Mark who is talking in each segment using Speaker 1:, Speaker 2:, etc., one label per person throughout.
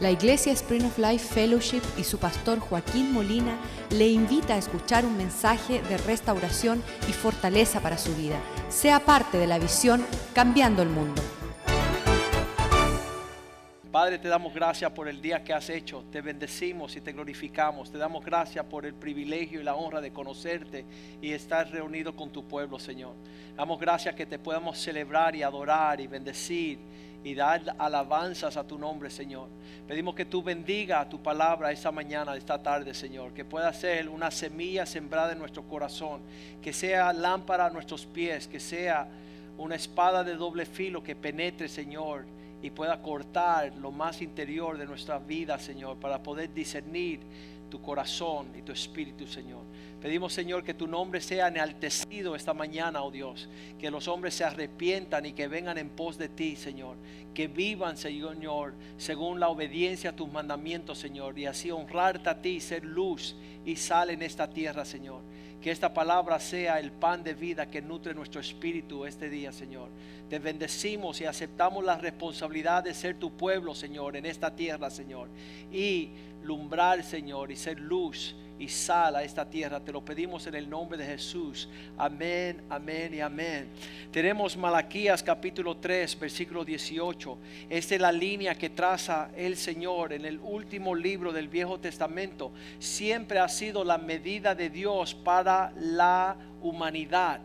Speaker 1: La Iglesia Spring of Life Fellowship y su pastor Joaquín Molina le invita a escuchar un mensaje de restauración y fortaleza para su vida. Sea parte de la visión Cambiando el Mundo.
Speaker 2: Padre, te damos gracias por el día que has hecho. Te bendecimos y te glorificamos. Te damos gracias por el privilegio y la honra de conocerte y estar reunido con tu pueblo, Señor. Damos gracias que te podamos celebrar y adorar y bendecir y dar alabanzas a tu nombre, Señor. Pedimos que tú bendiga tu palabra esta mañana, esta tarde, Señor. Que pueda ser una semilla sembrada en nuestro corazón. Que sea lámpara a nuestros pies. Que sea una espada de doble filo que penetre, Señor. Y pueda cortar lo más interior de nuestra vida, Señor. Para poder discernir tu corazón y tu espíritu, Señor. Pedimos, Señor, que tu nombre sea enaltecido esta mañana, oh Dios. Que los hombres se arrepientan y que vengan en pos de ti, Señor. Que vivan, Señor, según la obediencia a tus mandamientos, Señor. Y así honrarte a ti, ser luz y sal en esta tierra, Señor. Que esta palabra sea el pan de vida que nutre nuestro espíritu este día, Señor. Te bendecimos y aceptamos la responsabilidad de ser tu pueblo, Señor, en esta tierra, Señor. Y lumbrar, Señor, y ser luz y sal a esta tierra. Te lo pedimos en el nombre de Jesús. Amén, amén y amén. Tenemos Malaquías capítulo 3, versículo 18. Esta es la línea que traza el Señor en el último libro del Viejo Testamento. Siempre ha sido la medida de Dios para la humanidad.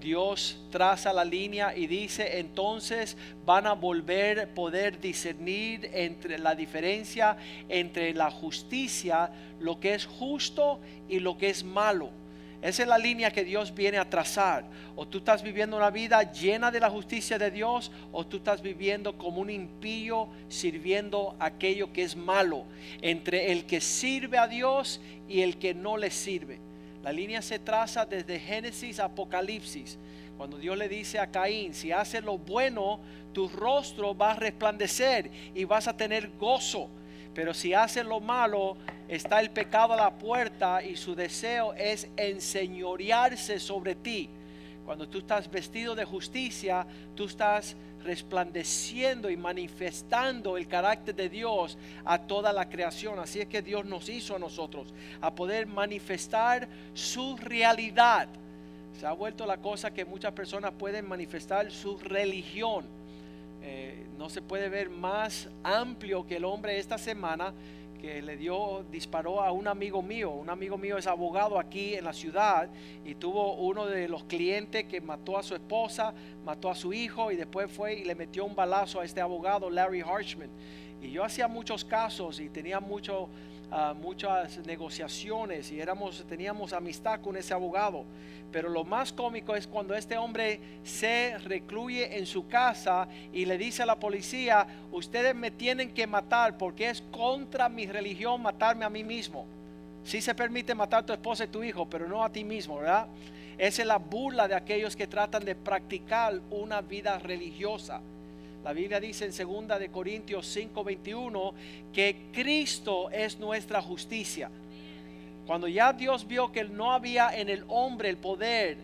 Speaker 2: Dios traza la línea y dice entonces van a volver a poder discernir entre la diferencia entre la justicia, lo que es justo y lo que es malo. Esa es la línea que Dios viene a trazar. O tú estás viviendo una vida llena de la justicia de Dios, o tú estás viviendo como un impío sirviendo aquello que es malo, entre el que sirve a Dios y el que no le sirve. La línea se traza desde Génesis a Apocalipsis. Cuando Dios le dice a Caín, si haces lo bueno, tu rostro va a resplandecer y vas a tener gozo. Pero si haces lo malo, está el pecado a la puerta y su deseo es enseñorearse sobre ti. Cuando tú estás vestido de justicia, tú estás resplandeciendo y manifestando el carácter de Dios a toda la creación. Así es que Dios nos hizo a nosotros, a poder manifestar su realidad. Se ha vuelto la cosa que muchas personas pueden manifestar su religión. Eh, no se puede ver más amplio que el hombre esta semana que le dio, disparó a un amigo mío. Un amigo mío es abogado aquí en la ciudad y tuvo uno de los clientes que mató a su esposa, mató a su hijo y después fue y le metió un balazo a este abogado, Larry Harshman. Y yo hacía muchos casos y tenía mucho, muchas negociaciones y éramos, teníamos amistad con ese abogado. Pero lo más cómico es cuando este hombre se recluye en su casa y le dice a la policía, ustedes me tienen que matar porque es contra mi religión matarme a mí mismo. Sí se permite matar a tu esposa y tu hijo, pero no a ti mismo, ¿verdad? Esa es la burla de aquellos que tratan de practicar una vida religiosa. La Biblia dice en 2 de Corintios 5:21 que Cristo es nuestra justicia. Cuando ya Dios vio que no había en el hombre el poder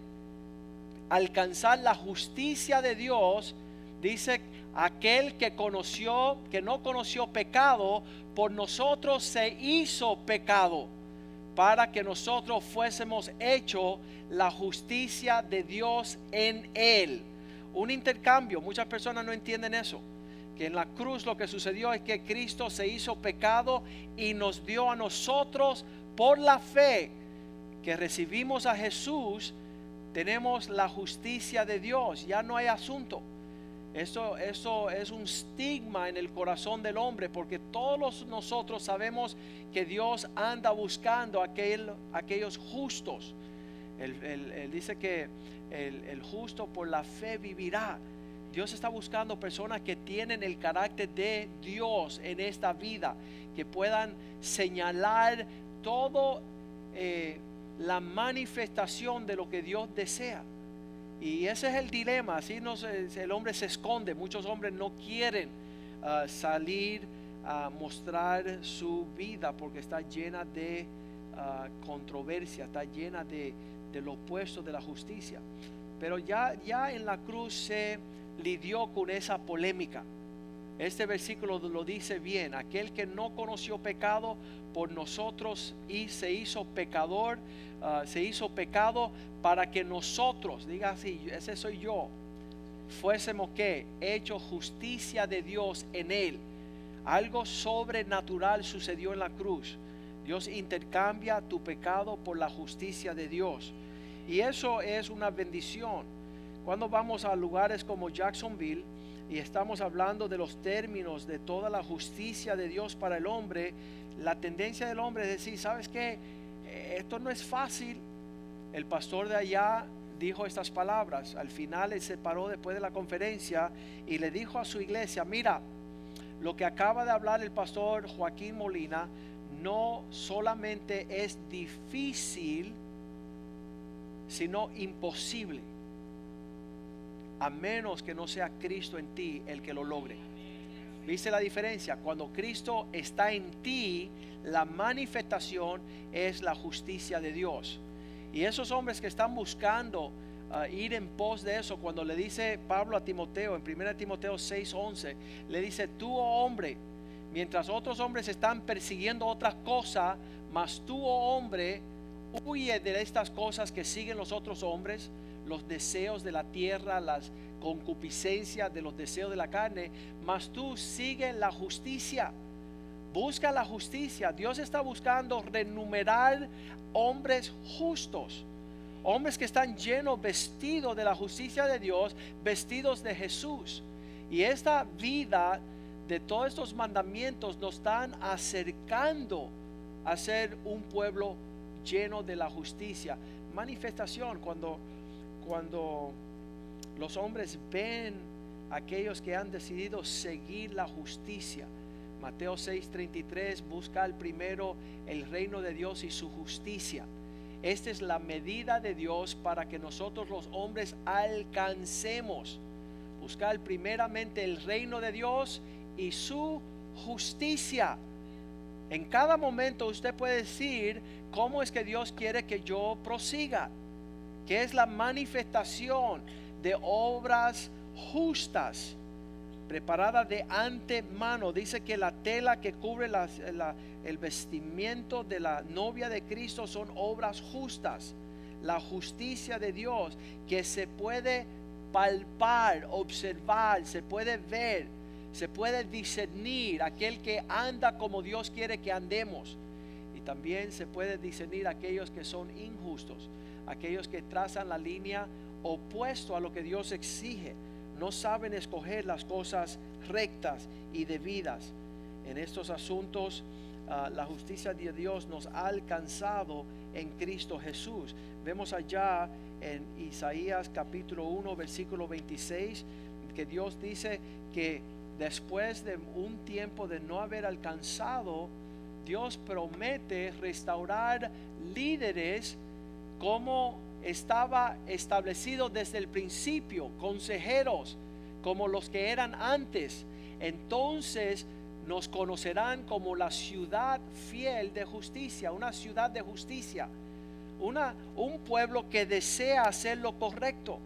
Speaker 2: alcanzar la justicia de Dios, dice aquel que conoció, que no conoció pecado, por nosotros se hizo pecado para que nosotros fuésemos hecho la justicia de Dios en él. Un intercambio, muchas personas no entienden eso. Que en la cruz lo que sucedió es que Cristo se hizo pecado y nos dio a nosotros por la fe que recibimos a Jesús, tenemos la justicia de Dios. Ya no hay asunto. Eso, eso es un estigma en el corazón del hombre porque todos nosotros sabemos que Dios anda buscando aquel, aquellos justos. Él, dice que el, justo por la fe vivirá. Dios está buscando personas que tienen el carácter de Dios en esta vida, que puedan señalar todo eh, la manifestación de lo que Dios desea. Y ese es el dilema, así no el hombre se esconde, muchos hombres no quieren ah, salir a mostrar su vida porque está llena de ah, controversia, está llena de, lo opuesto de la justicia. Pero ya, ya en la cruz se lidió con esa polémica. Este versículo lo dice bien, aquel que no conoció pecado por nosotros y se hizo pecador, ah, se hizo pecado para que nosotros, diga así, ese soy yo, fuésemos que hecho justicia de Dios en él. Algo sobrenatural sucedió en la cruz. Dios intercambia tu pecado por la justicia de Dios. Y eso es una bendición. Cuando vamos a lugares como Jacksonville y estamos hablando de los términos de toda la justicia de Dios para el hombre, la tendencia del hombre es decir, ¿sabes qué? Eh, esto no es fácil. El pastor de allá dijo estas palabras. Al final él se paró después de la conferencia y le dijo a su iglesia, mira, lo que acaba de hablar el pastor Joaquín Molina no solamente es difícil, sino imposible, a menos que no sea Cristo en ti el que lo logre. ¿Viste la diferencia? Cuando Cristo está en ti, la manifestación es la justicia de Dios. Y esos hombres que están buscando ah, ir en pos de eso, cuando le dice Pablo a Timoteo, en 1 Timoteo 6:11, le dice, tú oh hombre, mientras otros hombres están persiguiendo otras cosas, mas tú oh hombre, huye de estas cosas que siguen los otros hombres, los deseos de la tierra, las concupiscencias de los deseos de la carne, mas tú sigue la justicia. Busca la justicia. Dios está buscando renumerar hombres justos. Hombres que están llenos, vestidos de la justicia de Dios, vestidos de Jesús. Y esta vida de todos estos mandamientos nos están acercando a ser un pueblo lleno de la justicia. Manifestación cuando, cuando los hombres ven a aquellos que han decidido seguir la justicia. Mateo 6:33 busca al primero el reino de Dios y su justicia. Esta es la medida de Dios para que nosotros los hombres alcancemos. Buscar primeramente el reino de Dios y su justicia. En cada momento usted puede decir cómo es que Dios quiere que yo prosiga, que es la manifestación de obras justas, preparada de antemano. Dice que la tela que cubre el vestimiento de la novia de Cristo son obras justas, la justicia de Dios que se puede palpar, observar, se puede ver se puede discernir aquel que anda como Dios quiere que andemos. Y también se puede discernir aquellos que son injustos, aquellos que trazan la línea opuesto a lo que Dios exige. No saben escoger las cosas rectas y debidas. En estos asuntos, ah, la justicia de Dios nos ha alcanzado en Cristo Jesús. Vemos allá en Isaías capítulo 1, versículo 26, que Dios dice que después de un tiempo de no haber alcanzado, Dios promete restaurar líderes como estaba establecido desde el principio, consejeros como los que eran antes. Entonces nos conocerán como la ciudad fiel de justicia, una ciudad de justicia, una, un pueblo que desea hacer lo correcto.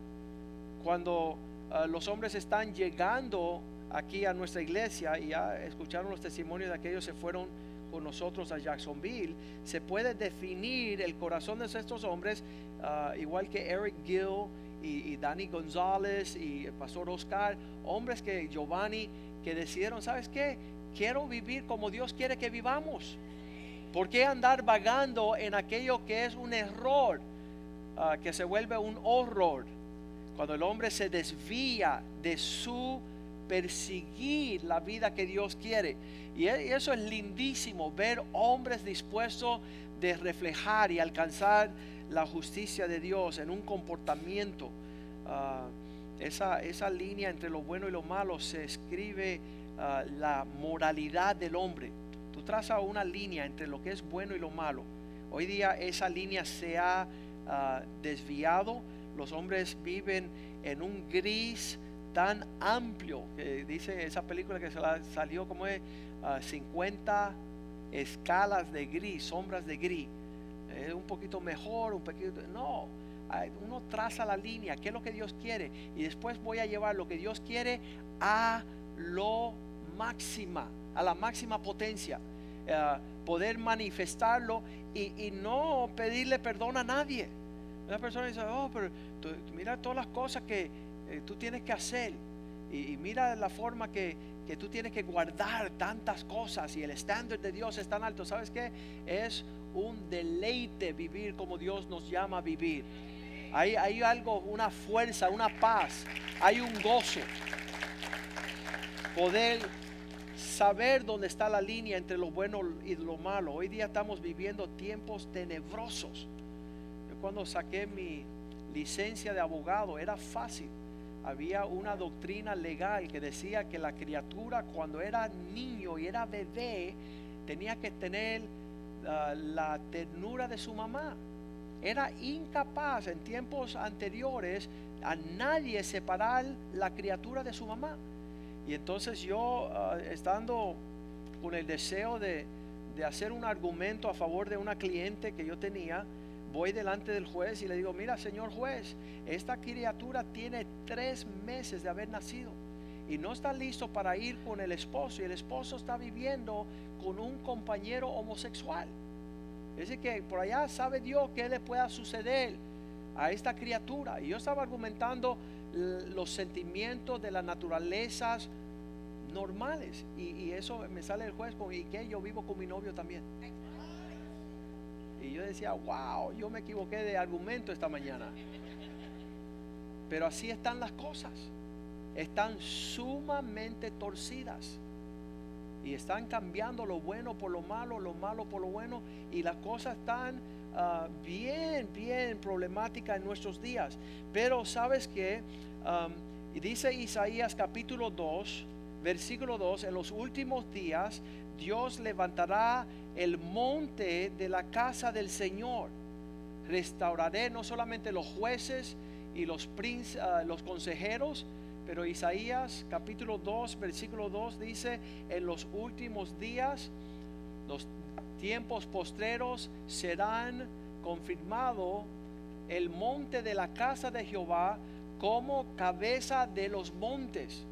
Speaker 2: Cuando ah, los hombres están llegando aquí a nuestra iglesia y ya escucharon los testimonios de aquellos que fueron con nosotros a Jacksonville, se puede definir el corazón de estos hombres, ah, igual que Eric Gill y, y Danny González y el pastor Oscar, hombres que Giovanni, que decidieron, ¿sabes qué? Quiero vivir como Dios quiere que vivamos. ¿Por qué andar vagando en aquello que es un error, ah, que se vuelve un horror? Cuando el hombre se desvía de su perseguir la vida que Dios quiere. Y e, eso es lindísimo, ver hombres dispuestos de reflejar y alcanzar la justicia de Dios en un comportamiento. Ah, esa, esa, línea entre lo bueno y lo malo se escribe ah, la moralidad del hombre. Tú trazas una línea entre lo que es bueno y lo malo. Hoy día esa línea se ha ah, desviado. Los hombres viven en un gris tan amplio, que dice esa película que salió como es 50 escalas de gris, sombras de gris. Es un poquito mejor, un poquito... No, uno traza la línea, qué es lo que Dios quiere. Y después voy a llevar lo que Dios quiere a lo máxima, a la máxima potencia. Eh, poder manifestarlo y, no pedirle perdón a nadie. Una persona dice, oh, pero mira todas las cosas que eh, tú tienes que hacer y, mira la forma que, que, tú tienes que guardar tantas cosas y el estándar de Dios es tan alto. ¿Sabes qué? Es un deleite vivir como Dios nos llama a vivir. Hay, hay algo, una fuerza, una paz, hay un gozo. Poder saber dónde está la línea entre lo bueno y lo malo. Hoy día estamos viviendo tiempos tenebrosos. Yo cuando saqué mi licencia de abogado era fácil había una doctrina legal que decía que la criatura cuando era niño y era bebé tenía que tener ah, la ternura de su mamá. Era incapaz en tiempos anteriores a nadie separar la criatura de su mamá. Y entonces yo, ah, estando con el deseo de, de hacer un argumento a favor de una cliente que yo tenía, voy delante del juez y le digo, mira señor juez, esta criatura tiene tres meses de haber nacido y no está listo para ir con el esposo y el esposo está viviendo con un compañero homosexual. Es decir, que por allá sabe Dios qué le pueda suceder a esta criatura. Y yo estaba argumentando los sentimientos de las naturalezas normales. Y, eso me sale el juez ¿y que Yo vivo con mi novio también. Y yo decía, wow, yo me equivoqué de argumento esta mañana. Pero así están las cosas. Están sumamente torcidas. Y están cambiando lo bueno por lo malo, lo malo por lo bueno. Y las cosas están ah, bien, bien problemáticas en nuestros días. Pero sabes que, dice Isaías capítulo 2, versículo 2, en los últimos días Dios levantará el monte de la casa del Señor. Restauraré no solamente los jueces y los, ah, los consejeros, pero Isaías capítulo 2, versículo 2 dice, en los últimos días, los tiempos postreros serán confirmado el monte de la casa de Jehová como cabeza de los montes.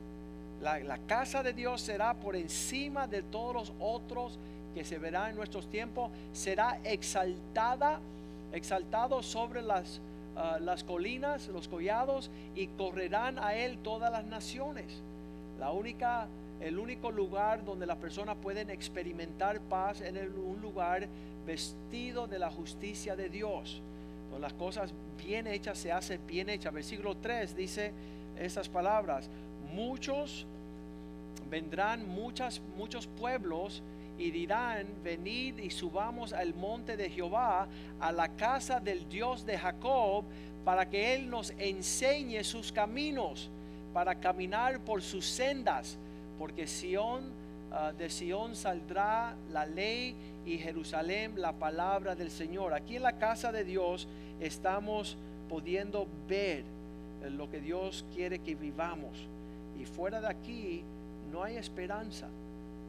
Speaker 2: La, casa de Dios será por encima de todos los otros que se verá en nuestros tiempos, será exaltada, exaltado sobre las, ah, las colinas, los collados, y correrán a él todas las naciones. La única, el único lugar donde las personas pueden experimentar paz en un lugar vestido de la justicia de Dios. las cosas bien hechas se hacen bien hechas. Versículo 3 dice esas palabras. Muchos vendrán muchas, muchos pueblos y dirán, venid y subamos al monte de Jehová, a la casa del Dios de Jacob, para que Él nos enseñe sus caminos, para caminar por sus sendas, porque Sión, ah, de Sión saldrá la ley y Jerusalén la palabra del Señor. Aquí en la casa de Dios estamos pudiendo ver lo que Dios quiere que vivamos. Y fuera de aquí no hay esperanza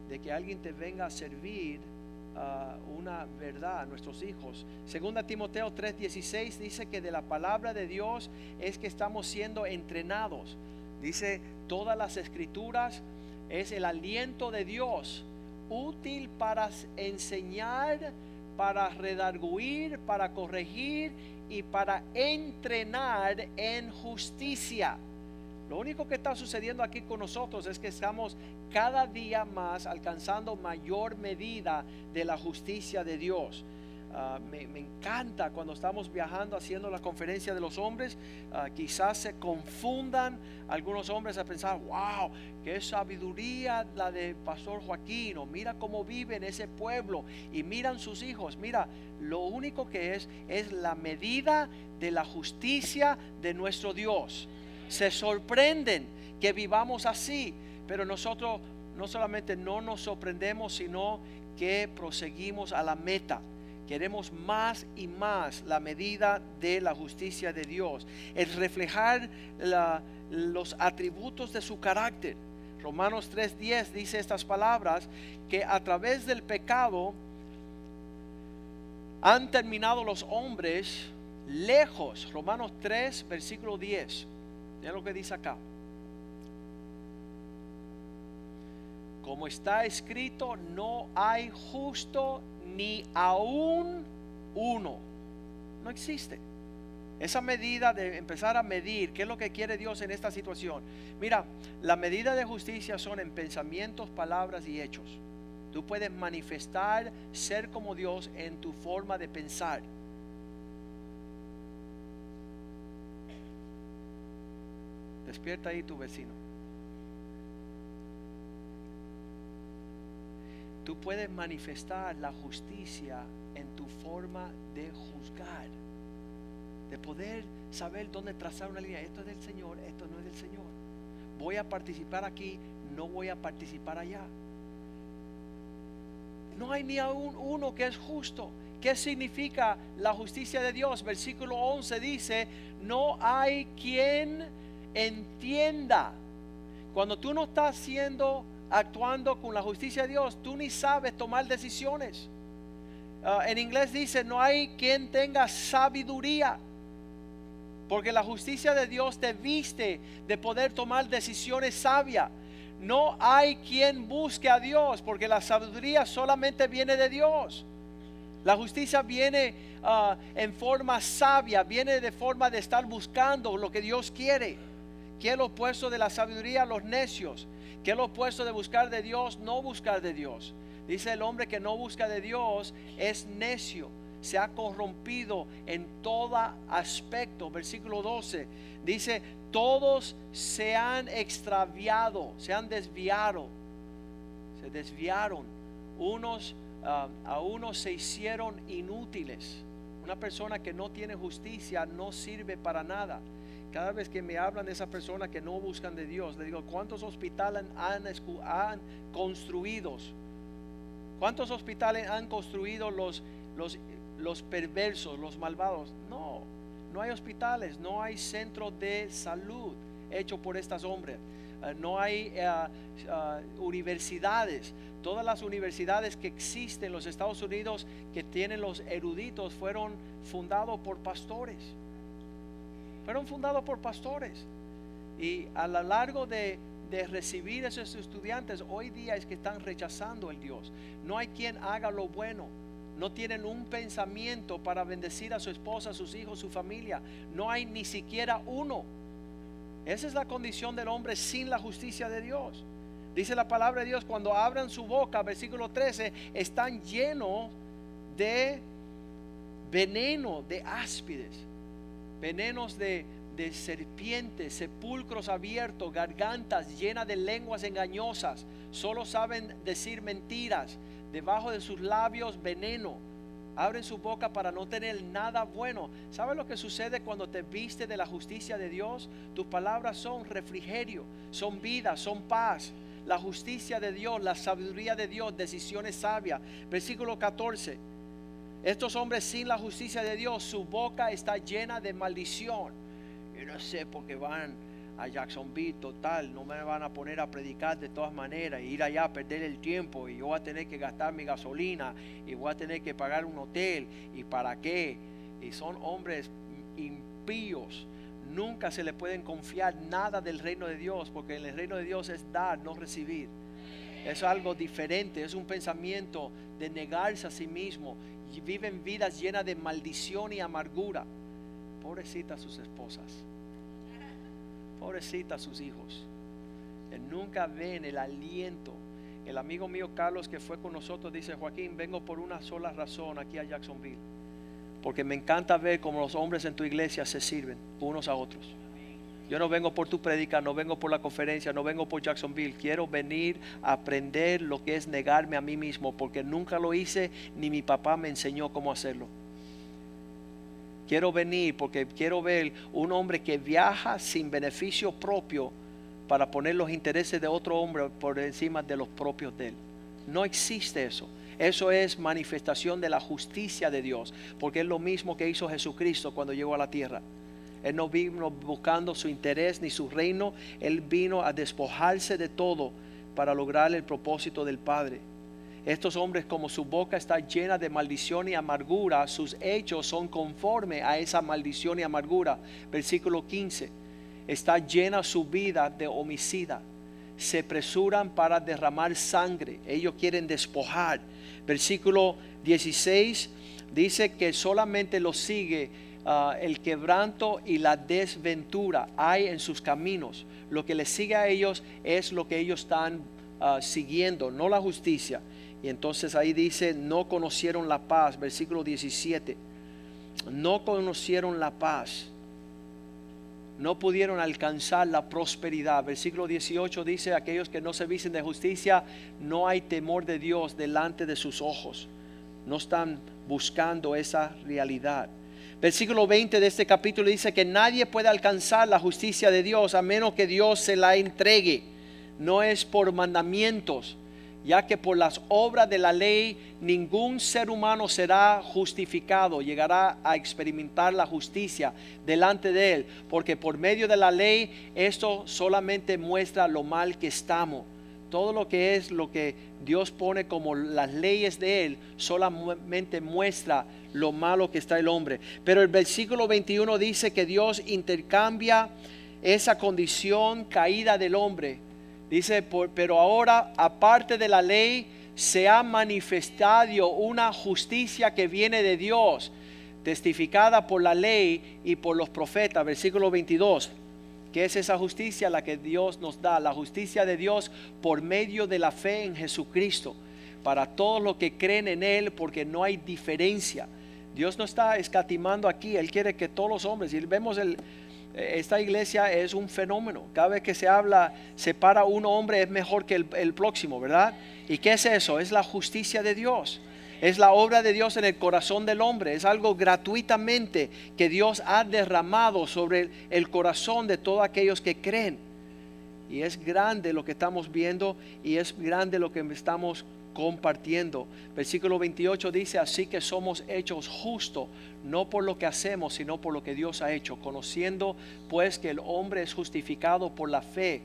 Speaker 2: de que alguien te venga a servir uh, una verdad a nuestros hijos. Segunda Timoteo 3:16 dice que de la palabra de Dios es que estamos siendo entrenados. Dice, todas las escrituras es el aliento de Dios, útil para enseñar, para redarguir, para corregir y para entrenar en justicia. Lo único que está sucediendo aquí con nosotros es que estamos cada día más alcanzando mayor medida de la justicia de Dios. Ah, me, encanta cuando estamos viajando haciendo la conferencia de los hombres. Ah, quizás se confundan algunos hombres a pensar, wow, qué sabiduría la de Pastor Joaquín, o mira cómo vive en ese pueblo, y miran sus hijos. Mira, lo único que es es la medida de la justicia de nuestro Dios se sorprenden que vivamos así, pero nosotros no solamente no nos sorprendemos, sino que proseguimos a la meta. Queremos más y más la medida de la justicia de Dios, el reflejar los atributos de su carácter. Romanos 3:10 dice estas palabras, que a través del pecado han terminado los hombres lejos. Romanos 3, versículo 10 Mira lo que dice acá. como está escrito, no hay justo ni aún uno. No existe. Esa medida de empezar a medir, ¿qué es lo que quiere Dios en esta situación? Mira, la medida de justicia son en pensamientos, palabras y hechos. Tú puedes manifestar ser como Dios en tu forma de pensar. Despierta ahí tu vecino. Tú puedes manifestar la justicia en tu forma de juzgar de poder saber dónde trazar una línea. Esto es del Señor, esto no es del Señor. Voy a participar aquí, no voy a participar allá. No hay ni aún uno que es justo. ¿Qué significa la justicia de Dios? Versículo 11 dice, no hay quien entienda. Cuando tú no estás siendo, actuando con la justicia de Dios, tú ni sabes tomar decisiones. Ah, en inglés dice, no hay quien tenga sabiduría. Porque la justicia de Dios te viste de poder tomar decisiones sabias. No hay quien busque a Dios, porque la sabiduría solamente viene de Dios. La justicia viene ah, en forma sabia, viene de forma de estar buscando lo que Dios quiere. ¿Qué es lo opuesto de la sabiduría? Los necios. ¿Qué es lo opuesto de buscar de Dios? No buscar de Dios. Dice el hombre que no busca de Dios es necio se ha corrompido en todo aspecto. Versículo 12 dice, todos se han extraviado, se han desviado, se desviaron. Unos ah, a unos se hicieron inútiles. Una persona que no tiene justicia no sirve para nada. Cada vez que me hablan de esa persona que no buscan de Dios, le digo, ¿cuántos hospitales han, construido? ¿Cuántos hospitales han construido los, perversos, los malvados. No, no hay hospitales, no hay centro de salud hecho por estos hombres. Eh, no hay eh, eh, universidades. Todas las universidades que existen en los Estados Unidos que tienen los eruditos fueron fundados por pastores. Fueron fundados por pastores. Y a lo largo de, recibir a esos estudiantes, hoy día es que están rechazando el Dios. No hay quien haga lo bueno no tienen un pensamiento para bendecir a su esposa, a sus hijos, su familia. No hay ni siquiera uno. Esa es la condición del hombre sin la justicia de Dios. Dice la palabra de Dios, cuando abran su boca, versículo 13, están llenos de veneno, de áspides, venenos de, de serpientes, sepulcros abiertos, gargantas llenas de lenguas engañosas. Solo saben decir mentiras debajo de sus labios veneno. Abren su boca para no tener nada bueno. ¿Sabes lo que sucede cuando te viste de la justicia de Dios? Tus palabras son refrigerio, son vida, son paz. La justicia de Dios, la sabiduría de Dios, decisiones sabias. Versículo 14. Estos hombres sin la justicia de Dios, su boca está llena de maldición. Y no sé por qué van a Jacksonville, total, no me van a poner a predicar de todas maneras, ir allá a perder el tiempo y yo voy a tener que gastar mi gasolina y voy a tener que pagar un hotel y para qué. Y son hombres impíos. Nunca se le pueden confiar nada del reino de Dios, porque en el reino de Dios es dar, no recibir. Es algo diferente, es un pensamiento de negarse a sí mismo. Viven vidas llenas de maldición y amargura. Pobrecitas sus esposas pobrecita sus hijos. Nunca ven el aliento. El amigo mío Carlos que fue con nosotros dice, Joaquín, vengo por una sola razón aquí a Jacksonville. Porque me encanta ver cómo los hombres en tu iglesia se sirven unos a otros. Yo no vengo por tu predica, no vengo por la conferencia, no vengo por Jacksonville. Quiero venir a aprender lo que es negarme a mí mismo, porque nunca lo hice ni mi papá me enseñó cómo hacerlo. Quiero venir porque quiero ver un hombre que viaja sin beneficio propio para poner los intereses de otro hombre por encima de los propios de él. No existe eso. Eso es manifestación de la justicia de Dios, porque es lo mismo que hizo Jesucristo cuando llegó a la tierra. Él no vino buscando su interés ni su reino, Él vino a despojarse de todo para lograr el propósito del Padre. Estos hombres como su boca está llena de maldición y amargura, sus hechos son conforme a esa maldición y amargura. Versículo 15. Está llena su vida de homicida. se apresuran para derramar sangre. Ellos quieren despojar. Versículo 16 dice que solamente los sigue ah, el quebranto y la desventura hay en sus caminos. Lo que les sigue a ellos es lo que ellos están ah, siguiendo, no la justicia. Y entonces ahí dice, no conocieron la paz, versículo 17. No conocieron la paz no pudieron alcanzar la prosperidad. Versículo 18 dice, aquellos que no se visten de justicia, no hay temor de Dios delante de sus ojos. No están buscando esa realidad. Versículo 20 de este capítulo dice que nadie puede alcanzar la justicia de Dios a menos que Dios se la entregue. No es por mandamientos, ya que por las obras de la ley ningún ser humano será justificado, llegará a experimentar la justicia delante de él, porque por medio de la ley esto solamente muestra lo mal que estamos. Todo lo que es lo que Dios pone como las leyes de Él solamente muestra lo malo que está el hombre. Pero el versículo 21 dice que Dios intercambia esa condición caída del hombre Dice, pero ahora, aparte de la ley, se ha manifestado una justicia que viene de Dios, testificada por la ley y por los profetas. Versículo 22. ¿Qué es esa justicia? La que Dios nos da. La justicia de Dios por medio de la fe en Jesucristo. Para todos los que creen en Él, porque no hay diferencia. Dios no está escatimando aquí. Él quiere que todos los hombres, y vemos el, esta iglesia es un fenómeno. Cada vez que se habla, separa un hombre es mejor que el, próximo, ¿verdad? ¿Y qué es eso? Es la justicia de Dios. Es la obra de Dios en el corazón del hombre. Es algo gratuitamente que Dios ha derramado sobre el corazón de todos aquellos que creen. Y es grande lo que estamos viendo y es grande lo que estamos compartiendo. Versículo 28 dice, así que somos hechos justos, no por lo que hacemos, sino por lo que Dios ha hecho, conociendo pues que el hombre es justificado por la fe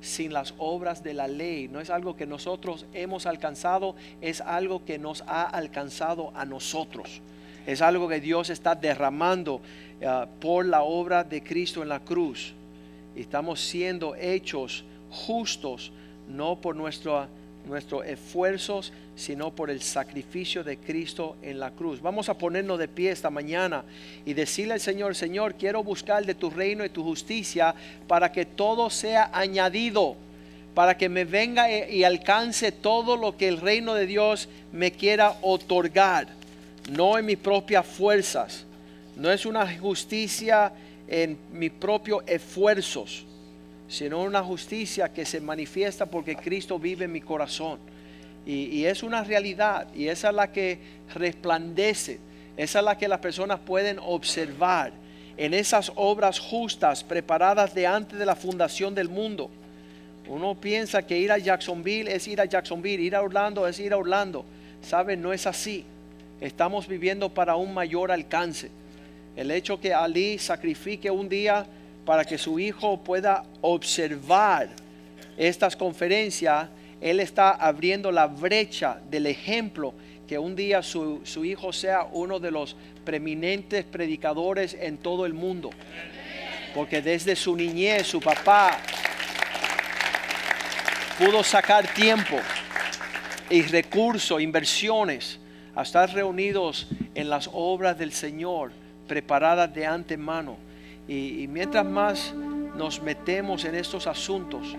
Speaker 2: sin las obras de la ley. No es algo que nosotros hemos alcanzado, es algo que nos ha alcanzado a nosotros. Es algo que Dios está derramando eh, por la obra de Cristo en la cruz. Estamos siendo hechos justos, no por nuestra nuestros esfuerzos, sino por el sacrificio de Cristo en la cruz. Vamos a ponernos de pie esta mañana y decirle al Señor, Señor, quiero buscar de tu reino y tu justicia para que todo sea añadido, para que me venga y alcance todo lo que el reino de Dios me quiera otorgar, no en mis propias fuerzas, no es una justicia en mis propios esfuerzos sino una justicia que se manifiesta porque Cristo vive en mi corazón. Y, es una realidad, y esa es la que resplandece, esa es la que las personas pueden observar en esas obras justas preparadas de antes de la fundación del mundo. Uno piensa que ir a Jacksonville es ir a Jacksonville, ir a Orlando es ir a Orlando. ¿Saben? No es así. Estamos viviendo para un mayor alcance. El hecho que Ali sacrifique un día para que su hijo pueda observar estas conferencias, él está abriendo la brecha del ejemplo que un día su, hijo sea uno de los preeminentes predicadores en todo el mundo. Porque desde su niñez su papá pudo sacar tiempo y recursos, inversiones, a estar reunidos en las obras del Señor, preparadas de antemano y, mientras más nos metemos en estos asuntos,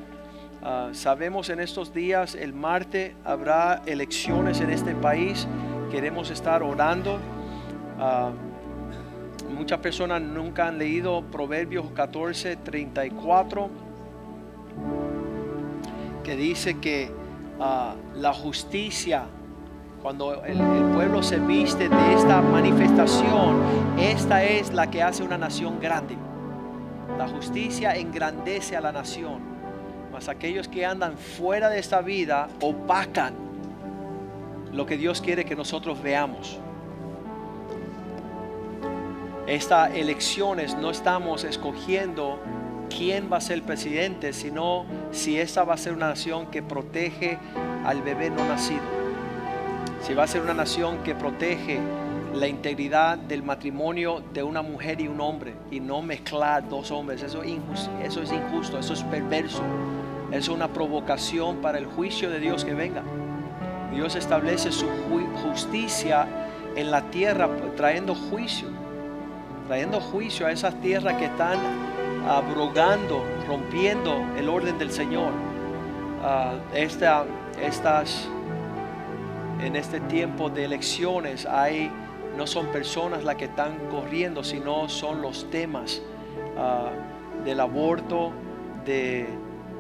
Speaker 2: ah, sabemos en estos días, el martes habrá elecciones en este país, queremos estar orando. Ah, muchas personas nunca han leído Proverbios 14, 34, que dice que ah, la justicia cuando el, pueblo se viste de esta manifestación, esta es la que hace una nación grande. La justicia engrandece a la nación, mas aquellos que andan fuera de esta vida opacan lo que Dios quiere que nosotros veamos. Estas elecciones no estamos escogiendo quién va a ser el presidente, sino si esta va a ser una nación que protege al bebé no nacido si va a ser una nación que protege la integridad del matrimonio de una mujer y un hombre y no mezclar dos hombres, eso es injusto, eso es, injusto, eso es perverso. es una provocación para el juicio de Dios que venga. Dios establece su justicia en la tierra trayendo juicio, trayendo juicio a esas tierras que están abrogando, rompiendo el orden del Señor. Ah, esta, estas, en este tiempo de elecciones hay, no son personas las que están corriendo, sino son los temas ah, del aborto, de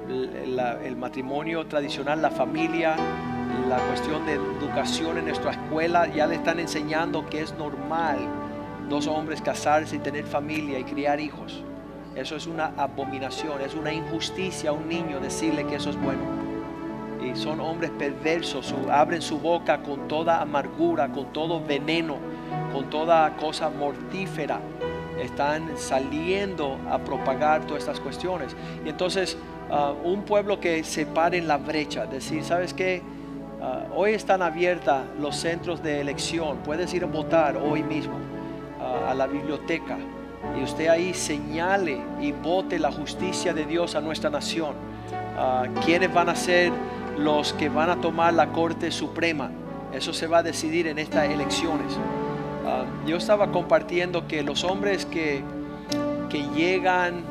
Speaker 2: el matrimonio tradicional, la familia, la cuestión de educación en nuestra escuela, ya le están enseñando que es normal dos hombres casarse y tener familia y criar hijos. Eso es una abominación, es una injusticia a un niño decirle que eso es bueno. Y son hombres perversos, abren su boca con toda amargura, con todo veneno, con toda cosa mortífera. Están saliendo a propagar todas estas cuestiones. Y entonces uh, un pueblo que se pare en la brecha, decir, ¿sabes qué? Uh, hoy están abiertos los centros de elección, puedes ir a votar hoy mismo uh, a la biblioteca y usted ahí señale y vote la justicia de Dios a nuestra nación. ¿Quiénes van a ser los que van a tomar la Corte Suprema? Eso se va a decidir en estas elecciones. yo estaba compartiendo que los hombres que, que llegan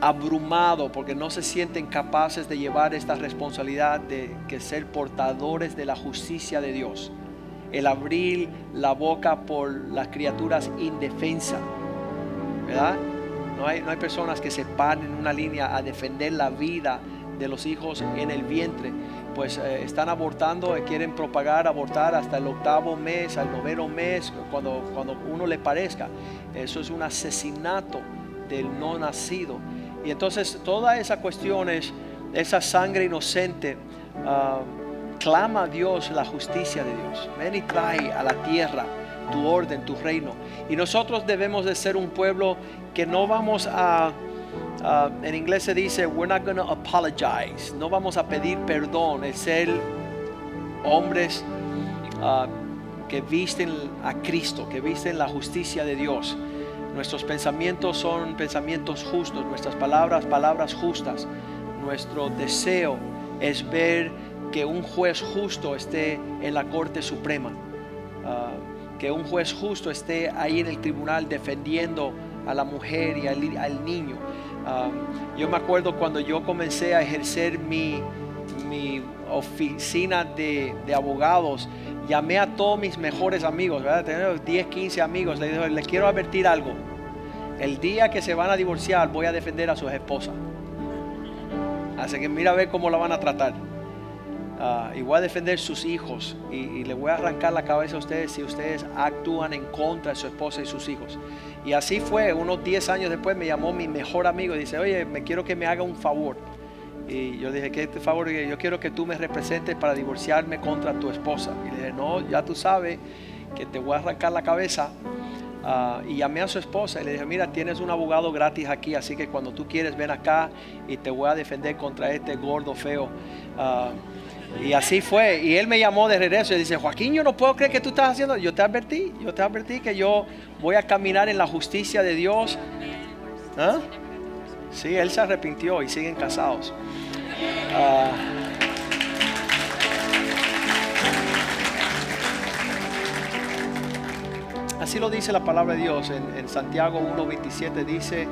Speaker 2: abrumado porque no se sienten capaces de llevar esta responsabilidad de ser portadores de la justicia de Dios. El abrir la boca por las criaturas indefensas. ¿Verdad? No hay, no hay personas que se paren en una línea a defender la vida de los hijos en el vientre. Pues eh, están abortando, eh, quieren propagar, abortar hasta el octavo mes, al noveno mes, cuando, cuando uno le parezca. Eso es un asesinato del no nacido. Y entonces todas esas cuestiones, esa sangre inocente, ah, clama a Dios la justicia de Dios. Ven y trae a la tierra tu orden, tu reino. Y nosotros debemos de ser un pueblo que no vamos a, en inglés se dice, we're not going to apologize. No vamos a pedir perdón, es ser hombres ah, que visten a Cristo, que visten la justicia de Dios. Nuestros pensamientos son pensamientos justos, nuestras palabras, palabras justas. Nuestro deseo es ver que un juez justo esté en la Corte Suprema, ah, que un juez justo esté ahí en el tribunal defendiendo a la mujer y al, niño. Ah, yo me acuerdo cuando yo comencé a ejercer mi, oficina de, de abogados, llamé a todos mis mejores amigos, ¿verdad? Tengo 10, 15 amigos, les dije, les quiero advertir algo. El día que se van a divorciar voy a defender a sus esposas. Así que mira a ver cómo la van a tratar. Ah, y voy a defender sus hijos y, le voy a arrancar la cabeza a ustedes si ustedes actúan en contra de su esposa y sus hijos. Y así fue, unos 10 años después me llamó mi mejor amigo y dice, oye, me quiero que me haga un favor. Y yo dije, ¿qué favor? Yo quiero que tú me representes para divorciarme contra tu esposa. Y le dije, no, ya tú sabes que te voy a arrancar la cabeza. Ah, y llamé a su esposa y le dije, mira, tienes un abogado gratis aquí, así que cuando tú quieres ven acá y te voy a defender contra este gordo feo. Ah, y así fue. Y él me llamó de regreso y dice, Joaquín, yo no puedo creer que tú estás haciendo. Yo te advertí, yo te advertí que yo voy a caminar en la justicia de Dios. ¿Ah? Sí, él se arrepintió y siguen casados. Ah, así lo dice la palabra de Dios en, Santiago 1.27 dice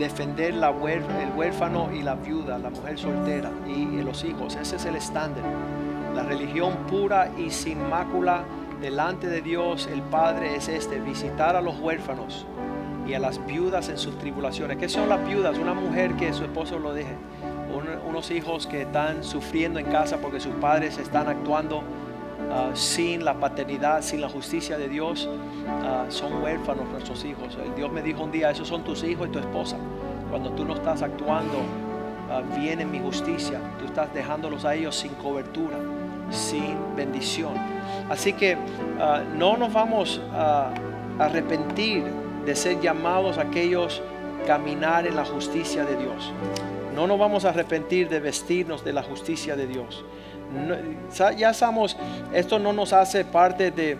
Speaker 2: defender el huérfano y la viuda, la mujer soltera y, los hijos. Ese es el estándar. La religión pura y sin mácula delante de Dios el Padre es este, visitar a los huérfanos y a las viudas en sus tribulaciones. ¿Qué son las viudas? Una mujer que su esposo lo deje unos hijos que están sufriendo en casa porque sus padres están actuando ah, sin la paternidad, sin la justicia de Dios, ah, son huérfanos nuestros hijos. Dios me dijo un día, esos son tus hijos y tu esposa. Cuando tú no estás actuando ah, bien en mi justicia, tú estás dejándolos a ellos sin cobertura, sin bendición. Así que no nos vamos a arrepentir de ser llamados a aquellos caminar en la justicia de Dios. No nos vamos a arrepentir de vestirnos de la justicia de Dios. Ya sabemos, esto no nos hace parte de,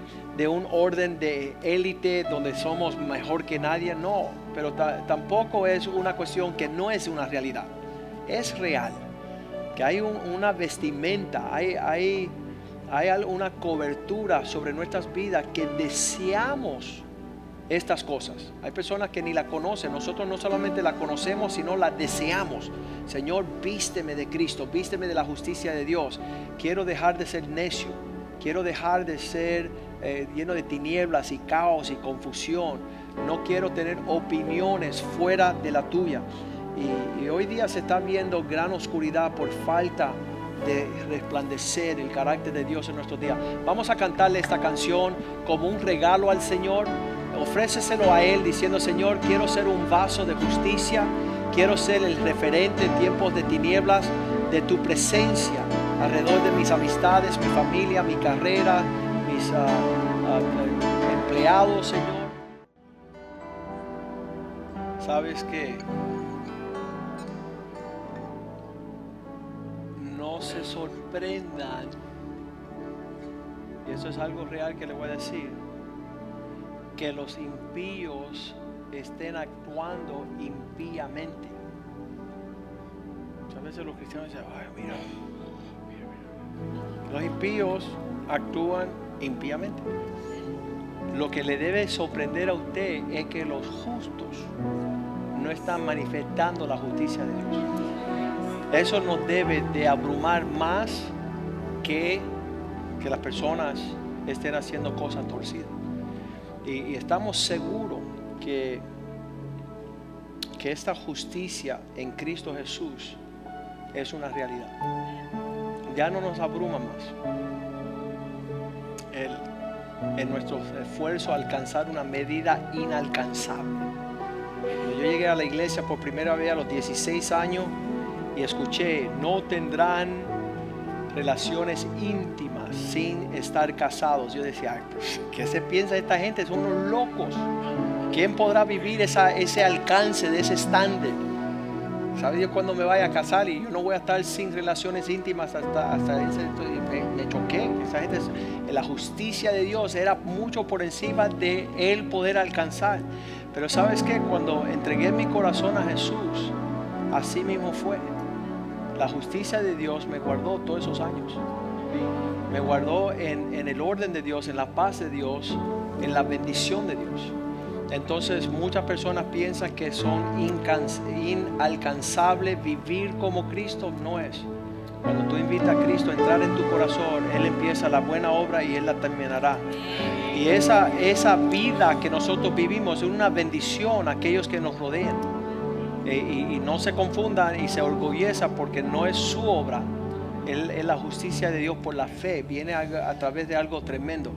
Speaker 2: un orden de élite donde somos mejor que nadie, no, pero tampoco es una cuestión que no es una realidad, es real. que hay una vestimenta, hay, hay, hay una cobertura sobre nuestras vidas que deseamos estas cosas. Hay personas que ni la conocen. Nosotros no solamente la conocemos, sino la deseamos. Señor, vísteme de Cristo, vísteme de la justicia de Dios. Quiero dejar de ser necio. Quiero dejar de ser eh, lleno de tinieblas y caos y confusión. No quiero tener opiniones fuera de la tuya. Y, y hoy día se está viendo gran oscuridad por falta de resplandecer el carácter de Dios en nuestros días. Vamos a cantarle esta canción como un regalo al Señor ofréceselo a Él diciendo, Señor, quiero ser un vaso de justicia, quiero ser el referente en tiempos de tinieblas de tu presencia alrededor de mis amistades, mi familia, mi carrera, mis ah, ah, empleados, Señor. Sabes que no se sorprendan, y eso es algo real que le voy a decir que los impíos estén actuando impíamente. Muchas veces los cristianos dicen, ay, mira, Los impíos actúan impíamente. Lo que le debe sorprender a usted es que los justos no están manifestando la justicia de Dios. Eso nos debe de abrumar más que que las personas estén haciendo cosas torcidas. Y, estamos seguros que, que esta justicia en Cristo Jesús es una realidad. Ya no nos abruma más. en nuestro esfuerzo a alcanzar una medida inalcanzable. yo llegué a la iglesia por primera vez a los 16 años y escuché, no tendrán relaciones íntimas sin estar casados. Yo decía, pues, ¿qué se piensa esta gente? Son unos locos. ¿Quién podrá vivir esa, ese alcance de ese estándar? ¿Sabe Dios cuando me vaya a casar y yo no voy a estar sin relaciones íntimas hasta, hasta ese? Me, choqué. Esa gente, la justicia de Dios era mucho por encima de él poder alcanzar. Pero sabes que cuando entregué mi corazón a Jesús, así mismo fue la justicia de Dios me guardó todos esos años. Me guardó en, el orden de Dios, en la paz de Dios, en la bendición de Dios. Entonces muchas personas piensan que son inalcanzables vivir como Cristo. No es. Cuando tú invitas a Cristo a entrar en tu corazón, Él empieza la buena obra y Él la terminará. Y esa, esa vida que nosotros vivimos es una bendición a aquellos que nos rodean. Eh, y, no se confundan y se orgulleza porque no es su obra, es la justicia de Dios por la fe, viene a, través de algo tremendo.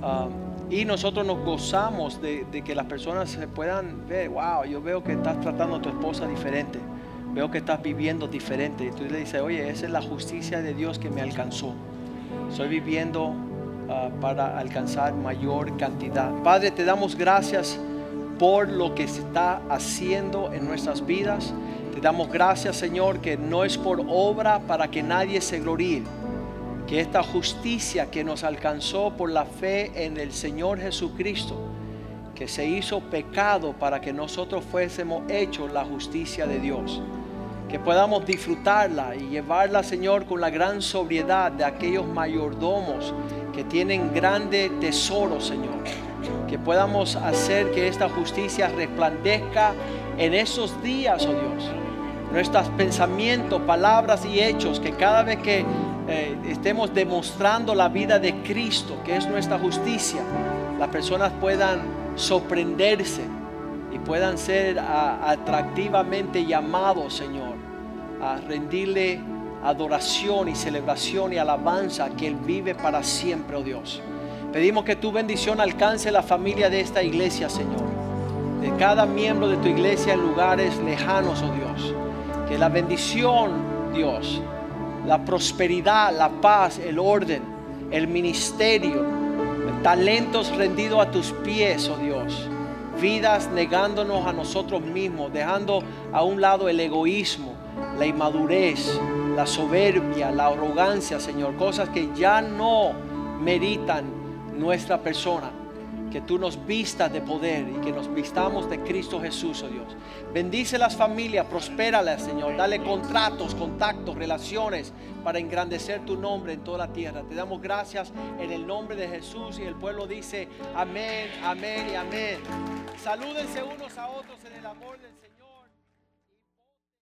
Speaker 2: Ah, y nosotros nos gozamos de, que las personas se puedan ver, wow, yo veo que estás tratando a tu esposa diferente, veo que estás viviendo diferente. Y tú le dices, oye, esa es la justicia de Dios que me alcanzó. Estoy viviendo ah, para alcanzar mayor cantidad. Padre, te damos gracias por lo que se está haciendo en nuestras vidas. Te damos gracias, Señor, que no es por obra para que nadie se gloríe. Que esta justicia que nos alcanzó por la fe en el Señor Jesucristo, que se hizo pecado para que nosotros fuésemos hechos la justicia de Dios. Que podamos disfrutarla y llevarla, Señor, con la gran sobriedad de aquellos mayordomos que tienen grande tesoro, Señor que podamos hacer que esta justicia resplandezca en esos días, oh Dios. Nuestros pensamientos, palabras y hechos, que cada vez que eh, estemos demostrando la vida de Cristo, que es nuestra justicia, las personas puedan sorprenderse y puedan ser atractivamente llamados, Señor, a rendirle adoración y celebración y alabanza que Él vive para siempre, oh Dios. Pedimos que tu bendición alcance la familia de esta iglesia, Señor. De cada miembro de tu iglesia en lugares lejanos, oh Dios. Que la bendición, Dios, la prosperidad, la paz, el orden, el ministerio, talentos rendidos a tus pies, oh Dios. Vidas negándonos a nosotros mismos, dejando a un lado el egoísmo, la inmadurez, la soberbia, la arrogancia, Señor. Cosas que ya no meritan nuestra persona. que tú nos vistas de poder y que nos vistamos de Cristo Jesús, oh Dios. Bendice las familias, prospéralas, Señor. Dale contratos, contactos, relaciones para engrandecer tu nombre en toda la tierra. Te damos gracias en el nombre de Jesús y el pueblo dice amén, amén y amén. Salúdense unos a otros en el amor del Señor.